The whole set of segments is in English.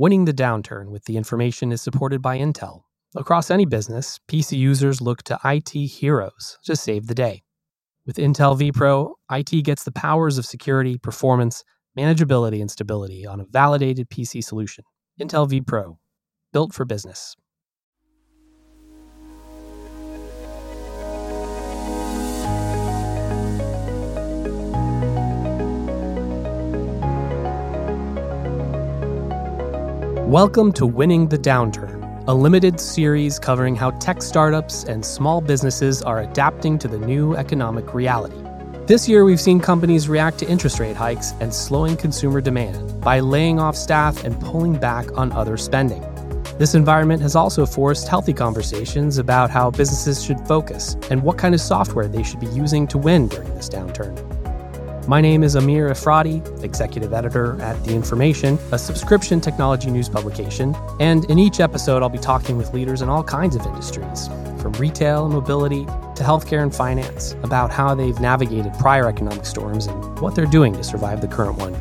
Winning the downturn with the information is supported by Intel. Across any business, PC users look to IT heroes to save the day. With Intel vPro, IT gets the powers of security, performance, manageability, and stability on a validated PC solution. Intel vPro, built for business. Welcome to Winning the Downturn, a limited series covering how tech startups and small businesses are adapting to the new economic reality. This year, we've seen companies react to interest rate hikes and slowing consumer demand by laying off staff and pulling back on other spending. This environment has also forced healthy conversations about how businesses should focus and what kind of software they should be using to win during this downturn. My name is Amir Efrati, executive editor at The Information, a subscription technology news publication. And in each episode, I'll be talking with leaders in all kinds of industries, from retail and mobility to healthcare and finance, about how they've navigated prior economic storms and what they're doing to survive the current one.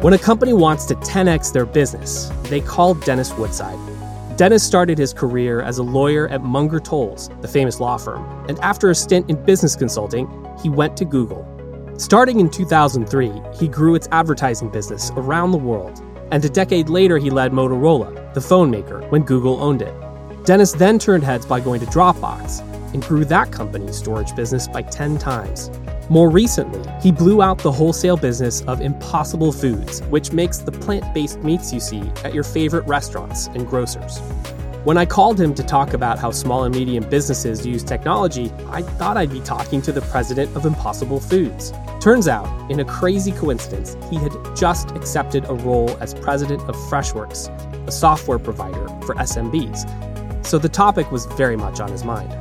When a company wants to 10x their business, they call Dennis Woodside. Dennis started his career as a lawyer at Munger Tolles, the famous law firm, and after a stint in business consulting, he went to Google. Starting in 2003, he grew its advertising business around the world, and a decade later, he led Motorola, the phone maker, when Google owned it. Dennis then turned heads by going to Dropbox and grew that company's storage business by 10 times. More recently, he blew out the wholesale business of Impossible Foods, which makes the plant based meats you see at your favorite restaurants and grocers. When I called him to talk about how small and medium businesses use technology, I thought I'd be talking to the president of Impossible Foods. Turns out, in a crazy coincidence, he had just accepted a role as president of Freshworks, a software provider for SMBs. So the topic was very much on his mind.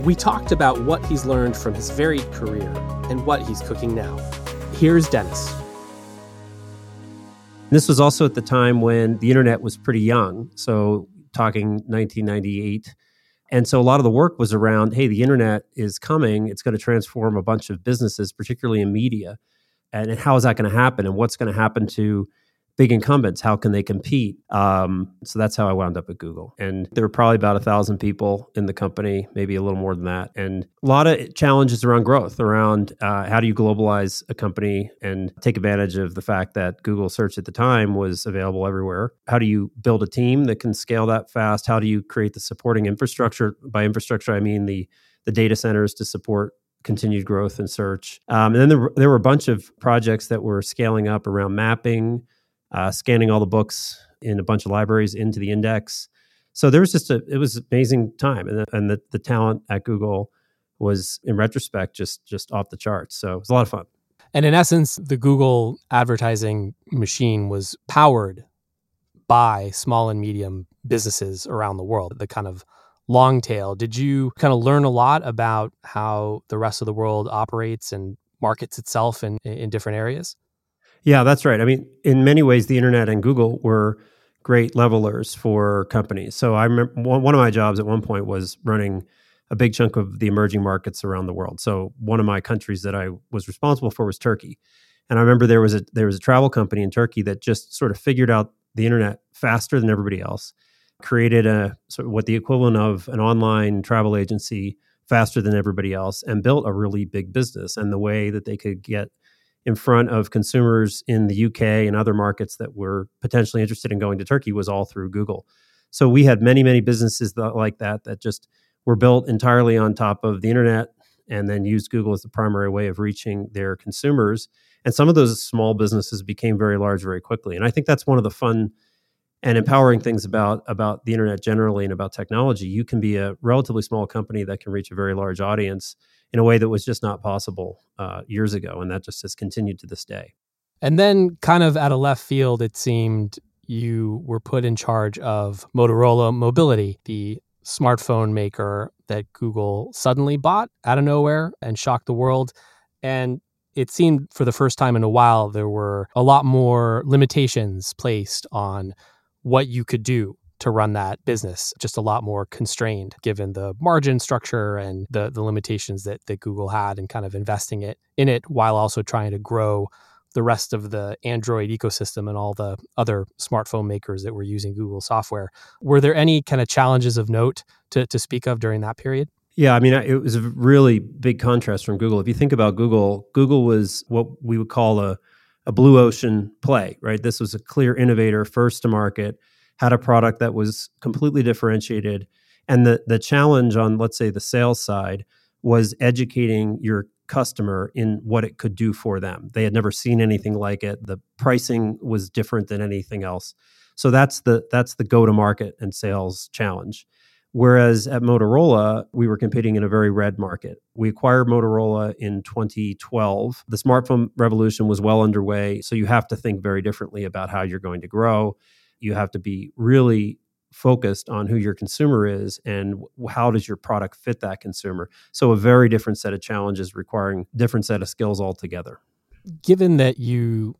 We talked about what he's learned from his varied career and what he's cooking now. Here's Dennis. This was also at the time when the internet was pretty young. So talking 1998. And so a lot of the work was around hey, the internet is coming. It's going to transform a bunch of businesses, particularly in media. And, how is that going to happen? And what's going to happen to big incumbents how can they compete? Um, so that's how i wound up at google. And there were probably about a thousand people in the company maybe a little more than that. And a lot of challenges around growth around uh, how do you globalize a company and take advantage of the fact that google search at the time was available everywhere? How do you build a team that can scale that fast? How do you create the supporting infrastructure? By infrastructure i mean the the data centers to support continued growth in search. Um, and then there, there, were a bunch of projects that were scaling up around mapping, uh, scanning all the books in a bunch of libraries into the index. So there was just a it was amazing time, and the, and the, the talent at Google was in retrospect just just off the charts. So it was a lot of fun. And in essence, the Google advertising machine was powered by small and medium businesses around the world. The kind of long tail. Did you kind of learn a lot about how the rest of the world operates and markets itself in in different areas? Yeah, that's right. I mean, in many ways, the internet and Google were great levelers for companies. So I remember one of my jobs at one point was running a big chunk of the emerging markets around the world. So one of my countries that I was responsible for was Turkey. And I remember there was a there was a travel company in Turkey that just sort of figured out the internet faster than everybody else, created a sort of what the equivalent of an online travel agency faster than everybody else, and built a really big business. And the way that they could get in front of consumers in the UK and other markets that were potentially interested in going to Turkey was all through Google. So we had many, many businesses that, like that that just were built entirely on top of the internet and then used Google as the primary way of reaching their consumers. And some of those small businesses became very large very quickly. And I think that's one of the fun and empowering things about about the internet generally and about technology. You can be a relatively small company that can reach a very large audience in a way that was just not possible uh, years ago. And that just has continued to this day. And then, kind of out of left field, it seemed you were put in charge of Motorola Mobility, the smartphone maker that Google suddenly bought out of nowhere and shocked the world. And it seemed for the first time in a while, there were a lot more limitations placed on what you could do to run that business just a lot more constrained given the margin structure and the the limitations that that Google had and kind of investing it in it while also trying to grow the rest of the Android ecosystem and all the other smartphone makers that were using Google software. Were there any kind of challenges of note to, to speak of during that period? Yeah, I mean, it was a really big contrast from Google. If you think about Google, Google was what we would call a, a blue ocean play, right? This was a clear innovator, first to market, had a product that was completely differentiated. And the, the challenge on, let's say, the sales side was educating your customer in what it could do for them. They had never seen anything like it. The pricing was different than anything else. So that's the that's the go to market and sales challenge. Whereas at Motorola, we were competing in a very red market. We acquired Motorola in 2012. The smartphone revolution was well underway. So you have to think very differently about how you're going to grow. You have to be really focused on who your consumer is and how does your product fit that consumer. So a very different set of challenges requiring different set of skills altogether. Given that you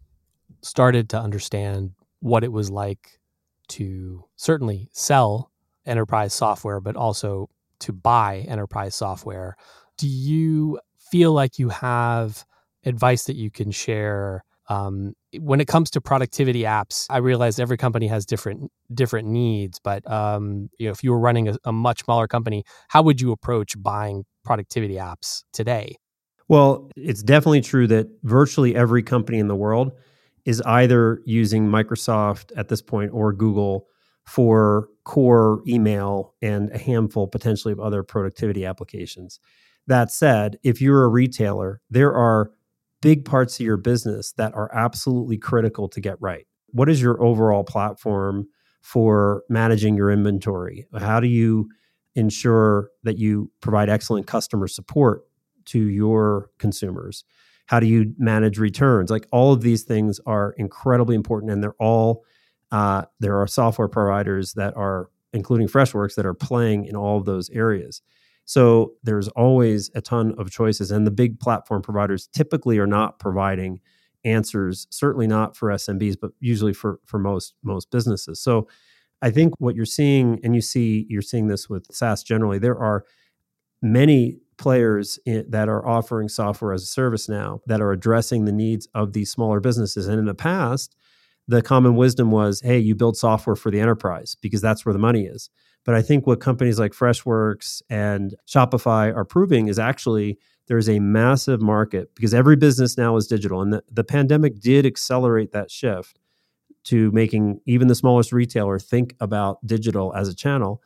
started to understand what it was like to certainly sell enterprise software but also to buy enterprise software, do you feel like you have advice that you can share um, when it comes to productivity apps, I realize every company has different different needs. But um, you know, if you were running a, a much smaller company, how would you approach buying productivity apps today? Well, it's definitely true that virtually every company in the world is either using Microsoft at this point or Google for core email and a handful potentially of other productivity applications. That said, if you're a retailer, there are big parts of your business that are absolutely critical to get right. What is your overall platform for managing your inventory? How do you ensure that you provide excellent customer support to your consumers? How do you manage returns? Like all of these things are incredibly important, and they're all uh, there are software providers that are, including Freshworks, that are playing in all of those areas. So there's always a ton of choices, and the big platform providers typically are not providing answers. Certainly not for SMBs, but usually for for most most businesses. So I think what you're seeing, and you see you're seeing this with SaaS generally, there are many players in, that are offering software as a service now that are addressing the needs of these smaller businesses. And in the past, the common wisdom was, hey, you build software for the enterprise because that's where the money is. But I think what companies like Freshworks and Shopify are proving is actually there's a massive market because every business now is digital. And the, the pandemic did accelerate that shift to making even the smallest retailer think about digital as a channel.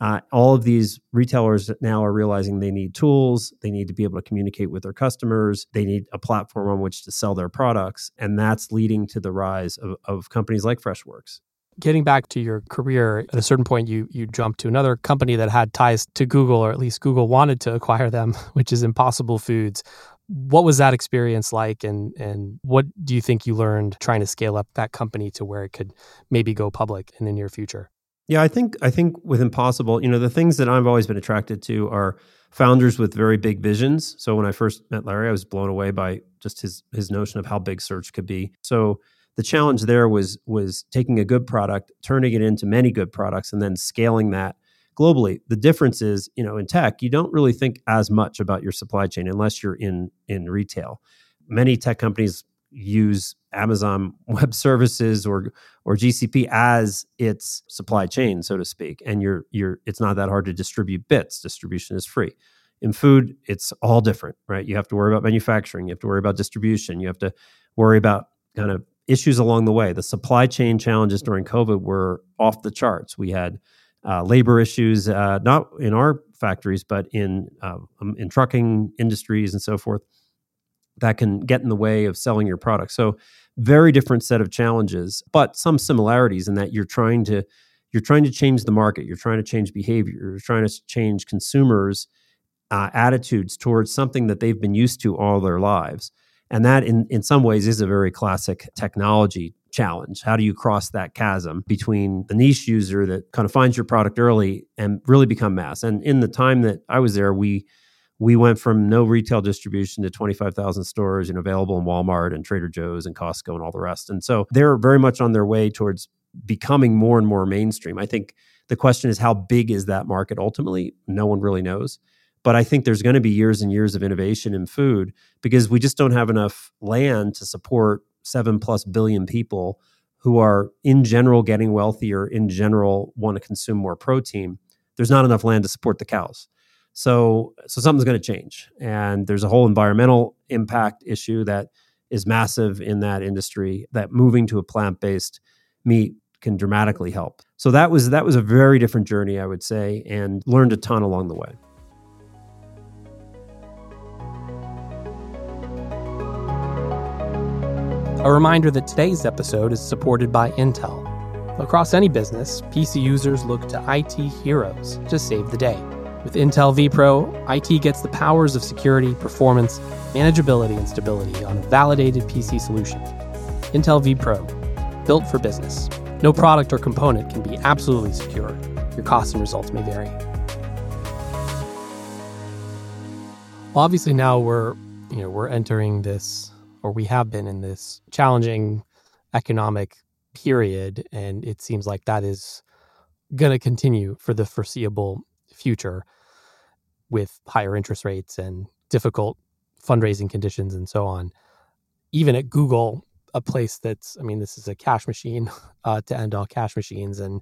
Uh, all of these retailers now are realizing they need tools, they need to be able to communicate with their customers, they need a platform on which to sell their products. And that's leading to the rise of, of companies like Freshworks. Getting back to your career, at a certain point, you you jumped to another company that had ties to Google, or at least Google wanted to acquire them, which is Impossible Foods. What was that experience like, and and what do you think you learned trying to scale up that company to where it could maybe go public in the near future? Yeah, I think I think with Impossible, you know, the things that I've always been attracted to are founders with very big visions. So when I first met Larry, I was blown away by just his his notion of how big search could be. So the challenge there was was taking a good product, turning it into many good products, and then scaling that globally. The difference is, you know, in tech, you don't really think as much about your supply chain unless you're in in retail. Many tech companies use Amazon Web Services or or GCP as its supply chain, so to speak. And you're you're it's not that hard to distribute bits. Distribution is free. In food, it's all different, right? You have to worry about manufacturing, you have to worry about distribution, you have to worry about kind of issues along the way. The supply chain challenges during COVID were off the charts. We had uh, labor issues, uh, not in our factories, but in uh, um, in trucking industries and so forth, that can get in the way of selling your product. So, very different set of challenges, but some similarities in that you're trying to you're trying to change the market, you're trying to change behavior, you're trying to change consumers' uh, attitudes towards something that they've been used to all their lives. And that, in, in some ways, is a very classic technology challenge. How do you cross that chasm between the niche user that kind of finds your product early and really become mass? And in the time that I was there, we we went from no retail distribution to 25,000 stores and available in Walmart and Trader Joe's and Costco and all the rest. And so they're very much on their way towards becoming more and more mainstream. I think the question is how big is that market ultimately? No one really knows. But I think there's going to be years and years of innovation in food because we just don't have enough land to support seven plus billion people who are in general getting wealthier, in general want to consume more protein, there's not enough land to support the cows. So, so something's going to change, and there's a whole environmental impact issue that is massive in that industry. That moving to a plant-based meat can dramatically help. So that was that was a very different journey, I would say, and learned a ton along the way. A reminder that today's episode is supported by Intel. Across any business, PC users look to IT heroes to save the day. With Intel vPro, IT gets the powers of security, performance, manageability, and stability on a validated PC solution. Intel vPro, built for business. No product or component can be absolutely secure. Your costs and results may vary. Obviously, now we're you know we're entering this, or we have been in this challenging economic period, and it seems like that is going to continue for the foreseeable future with higher interest rates and difficult fundraising conditions and so on. Even at Google, a place that's, I mean, this is a cash machine uh, to end all cash machines, and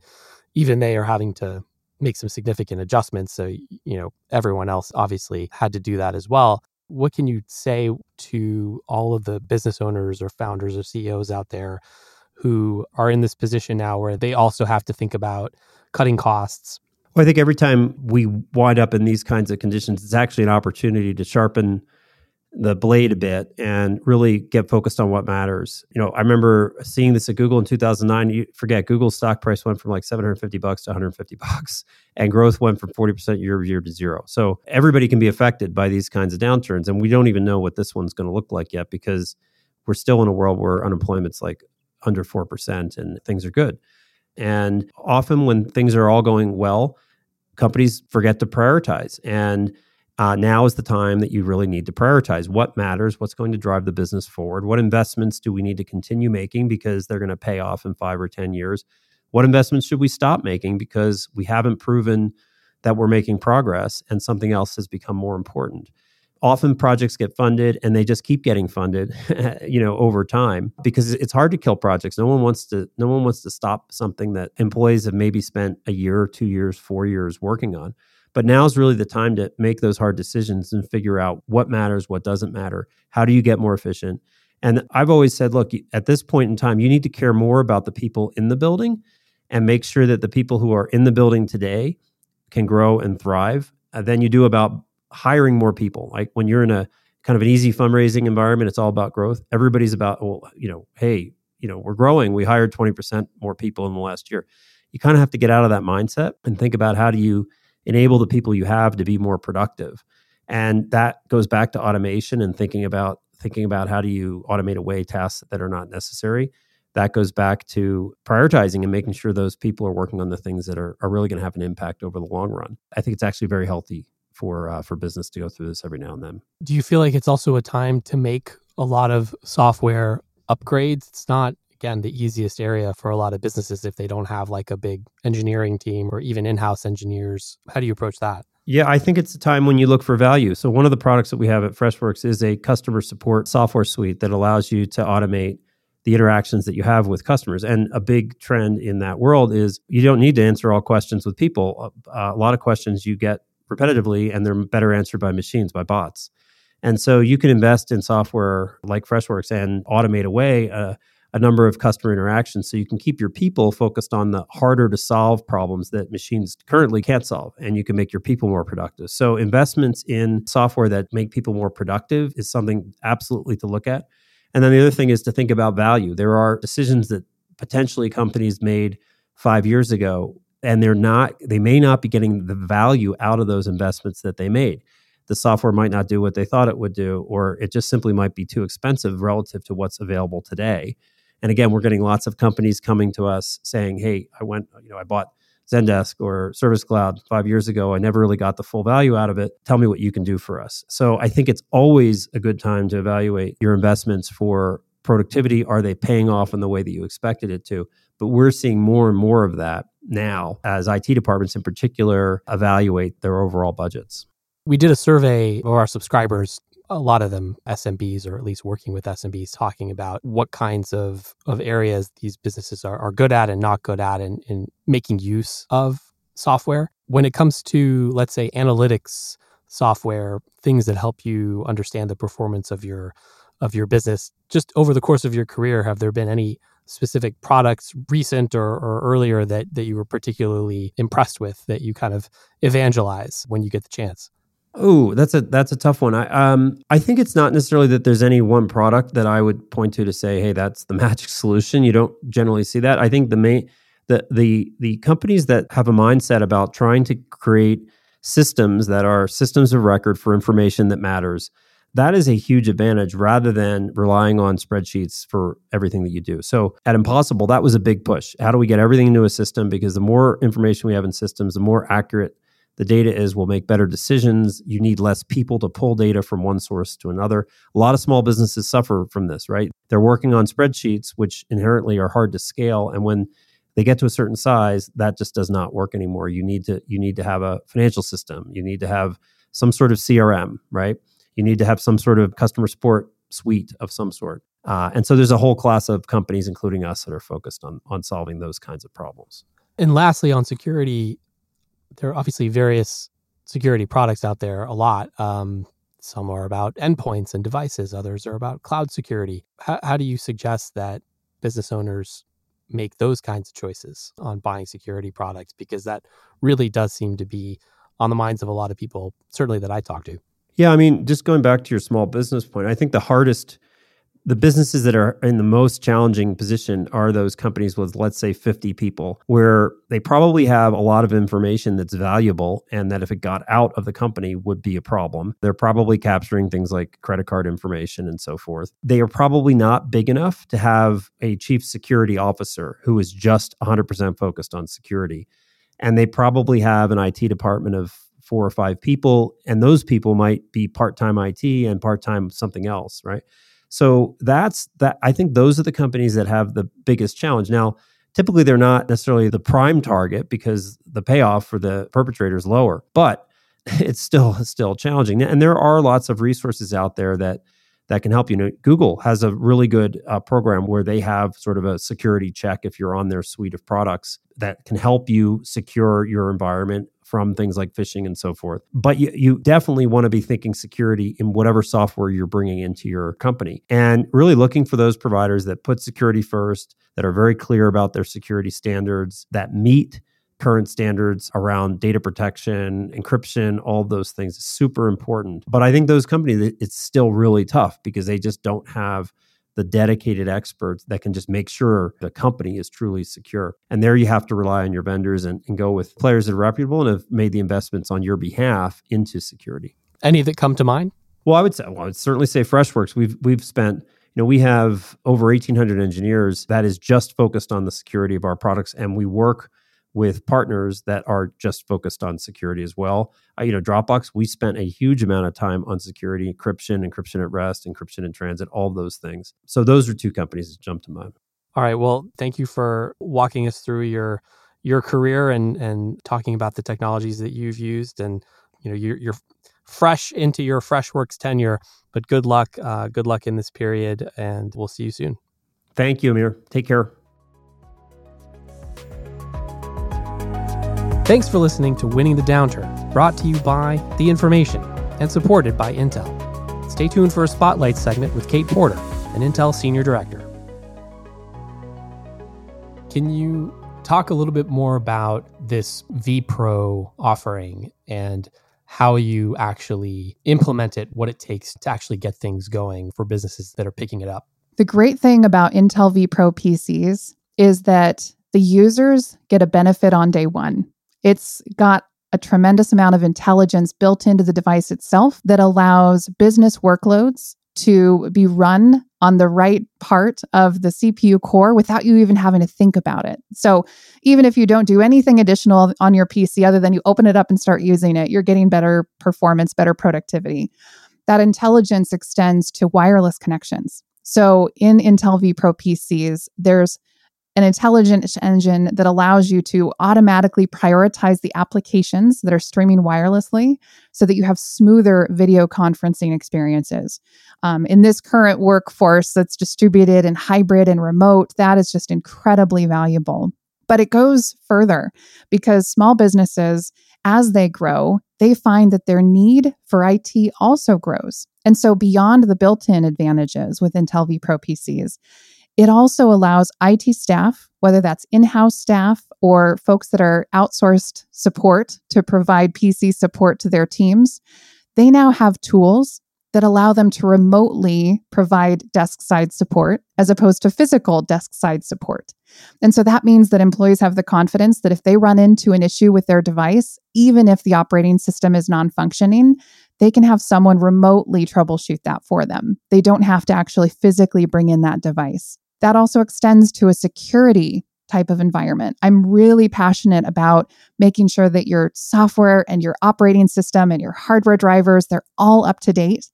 even they are having to make some significant adjustments. So, you know, everyone else obviously had to do that as well. What can you say to all of the business owners or founders or CEOs out there who are in this position now where they also have to think about cutting costs, well, I think every time we wind up in these kinds of conditions, it's actually an opportunity to sharpen the blade a bit and really get focused on what matters. You know, I remember seeing this at Google in 2009. You forget Google's stock price went from like 750 bucks to 150 bucks and growth went from 40% year over year to zero. So everybody can be affected by these kinds of downturns and we don't even know what this one's going to look like yet because we're still in a world where unemployment's like under 4% and things are good. And often when things are all going well, companies forget to prioritize. And uh, now is the time that you really need to prioritize what matters, what's going to drive the business forward, what investments do we need to continue making because they're going to pay off in five or 10 years, what investments should we stop making because we haven't proven that we're making progress and something else has become more important. Often projects get funded and they just keep getting funded you know over time because it's hard to kill projects. No one wants to no one wants to stop something that employees have maybe spent a year two years four years working on but now is really the time to make those hard decisions and figure out what matters what doesn't matter how do you get more efficient and i've always said look at this point in time you need to care more about the people in the building and make sure that the people who are in the building today can grow and thrive uh, than you do about hiring more people. Like when you're in a kind of an easy fundraising environment, it's all about growth. Everybody's about, well, you know, hey, you know, we're growing. We hired 20% more people in the last year. You kind of have to get out of that mindset and think about how do you enable the people you have to be more productive. And that goes back to automation and thinking about thinking about how do you automate away tasks that are not necessary. That goes back to prioritizing and making sure those people are working on the things that are, are really going to have an impact over the long run. I think it's actually very healthy for uh, for business to go through this every now and then. Do you feel like it's also a time to make a lot of software upgrades? It's not again the easiest area for a lot of businesses if they don't have like a big engineering team or even in-house engineers. How do you approach that? Yeah, I think it's a time when you look for value. So one of the products that we have at Freshworks is a customer support software suite that allows you to automate the interactions that you have with customers. And a big trend in that world is you don't need to answer all questions with people. Uh, a lot of questions you get repetitively and they're better answered by machines, by bots. And so you can invest in software like Freshworks and automate away a, a, number of customer interactions so you can keep your people focused on the harder to solve problems that machines currently can't solve and you can make your people more productive. So investments in software that make people more productive is something absolutely to look at. And then the other thing is to think about value. There are decisions that potentially companies made 5 years ago and they're not they may not be getting the value out of those investments that they made the software might not do what they thought it would do or it just simply might be too expensive relative to what's available today and again we're getting lots of companies coming to us saying hey i went you know i bought zendesk or service cloud five years ago. I never really got the full value out of it. Tell me what you can do for us. So i think it's always a good time to evaluate your investments for productivity. Are they paying off in the way that you expected it to? But we're seeing more and more of that now as IT departments in particular evaluate their overall budgets. We did a survey of our subscribers a lot of them SMBs or at least working with SMBs talking about what kinds of, of areas these businesses are, are good at and not good at in, in making use of software. When it comes to, let's say, analytics software, things that help you understand the performance of your of your business, just over the course of your career, have there been any specific products, recent or, or earlier, that that you were particularly impressed with that you kind of evangelize when you get the chance? Oh, that's a that's a tough one. I um I think it's not necessarily that there's any one product that I would point to to say, hey, that's the magic solution. You don't generally see that. I think the main the the the companies that have a mindset about trying to create systems that are systems of record for information that matters that is a huge advantage rather than relying on spreadsheets for everything that you do. So at Impossible, that was a big push. How do we get everything into a system? Because the more information we have in systems, the more accurate the data is, we'll make better decisions. You need less people to pull data from one source to another. A lot of small businesses suffer from this, right? They're working on spreadsheets, which inherently are hard to scale. And when they get to a certain size, that just does not work anymore. You need to you need to have a financial system. You need to have some sort of CRM, right? you need to have some sort of customer support suite of some sort. Uh, and so there's a whole class of companies, including us, that are focused on on solving those kinds of problems. And lastly, on security, there are obviously various security products out there. A lot. Um, some are about endpoints and devices. Others are about cloud security. How, how do you suggest that business owners make those kinds of choices on buying security products? Because that really does seem to be on the minds of a lot of people, certainly that I talk to. Yeah, I mean, just going back to your small business point, I think the hardest, the businesses that are in the most challenging position are those companies with, let's say, 50 people, where they probably have a lot of information that's valuable and that if it got out of the company would be a problem. They're probably capturing things like credit card information and so forth. They are probably not big enough to have a chief security officer who is just 100% focused on security. And they probably have an IT department of four or five people, and those people might be part time IT and part time something else, right? So that's that. I think those are the companies that have the biggest challenge. Now, typically they're not necessarily the prime target because the payoff for the perpetrator is lower, but it's still still challenging. And there are lots of resources out there that that can help you. Know, Google has a really good uh, program where they have sort of a security check if you're on their suite of products that can help you secure your environment from things like phishing and so forth. But you, you definitely want to be thinking security in whatever software you're bringing into your company and really looking for those providers that put security first, that are very clear about their security standards, that meet current standards around data protection, encryption, all those things super important. But I think those companies, it's still really tough because they just don't have the dedicated experts that can just make sure the company is truly secure. And there you have to rely on your vendors and, and go with players that are reputable and have made the investments on your behalf into security. Any that come to mind? Well, I would say, well, I would certainly say Freshworks. We've we've spent you know, we have over 1,800 engineers that is just focused on the security of our products, and we work with partners that are just focused on security as well. Uh, you know, Dropbox, we spent a huge amount of time on security, encryption, encryption at rest, encryption in transit, all those things. So those are two companies that jump to mind. All right. Well, thank you for walking us through your your career and and talking about the technologies that you've used and you know you're, you're fresh into your freshworks tenure but good luck uh, good luck in this period and we'll see you soon thank you amir take care Thanks for listening to Winning the Downturn, brought to you by The Information and supported by Intel. Stay tuned for a spotlight segment with Kate Porter, an Intel Senior Director. Can you talk a little bit more about this vPro offering and how you actually implement it, what it takes to actually get things going for businesses that are picking it up? The great thing about Intel vPro PCs is that the users get a benefit on day one. It's got a tremendous amount of intelligence built into the device itself that allows business workloads to be run on the right part of the CPU core without you even having to think about it. So, even if you don't do anything additional on your PC other than you open it up and start using it, you're getting better performance, better productivity. That intelligence extends to wireless connections. So, in Intel vPro PCs, there's an intelligence engine that allows you to automatically prioritize the applications that are streaming wirelessly so that you have smoother video conferencing experiences. Um, in this current workforce that's distributed and hybrid and remote, that is just incredibly valuable. But it goes further because small businesses, as they grow, they find that their need for IT also grows. And so, beyond the built in advantages with Intel vPro PCs, it also allows IT staff, whether that's in house staff or folks that are outsourced support to provide PC support to their teams, they now have tools that allow them to remotely provide desk side support as opposed to physical desk side support. And so that means that employees have the confidence that if they run into an issue with their device, even if the operating system is non functioning, they can have someone remotely troubleshoot that for them. They don't have to actually physically bring in that device. That also extends to a security type of environment. I'm really passionate about making sure that your software and your operating system and your hardware drivers, they're all up to date.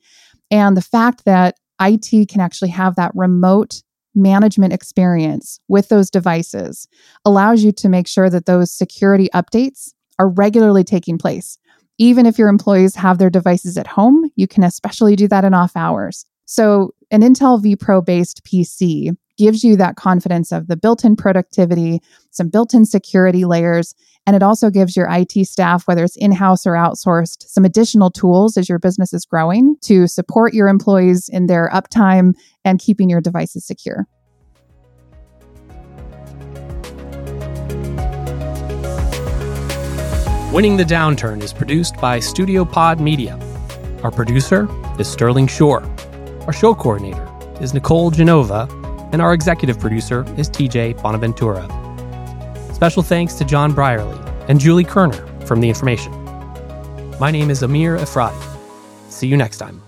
And the fact that IT can actually have that remote management experience with those devices allows you to make sure that those security updates are regularly taking place. Even if your employees have their devices at home, you can especially do that in off hours. So, an Intel vPro based PC gives you that confidence of the built in productivity, some built in security layers, and it also gives your IT staff, whether it's in house or outsourced, some additional tools as your business is growing to support your employees in their uptime and keeping your devices secure. Winning the Downturn is produced by Studio Pod Media. Our producer is Sterling Shore. Our show coordinator is Nicole Genova and our executive producer is TJ Bonaventura. Special thanks to John Brierly and Julie Kerner from The Information. My name is Amir Efrati. See you next time.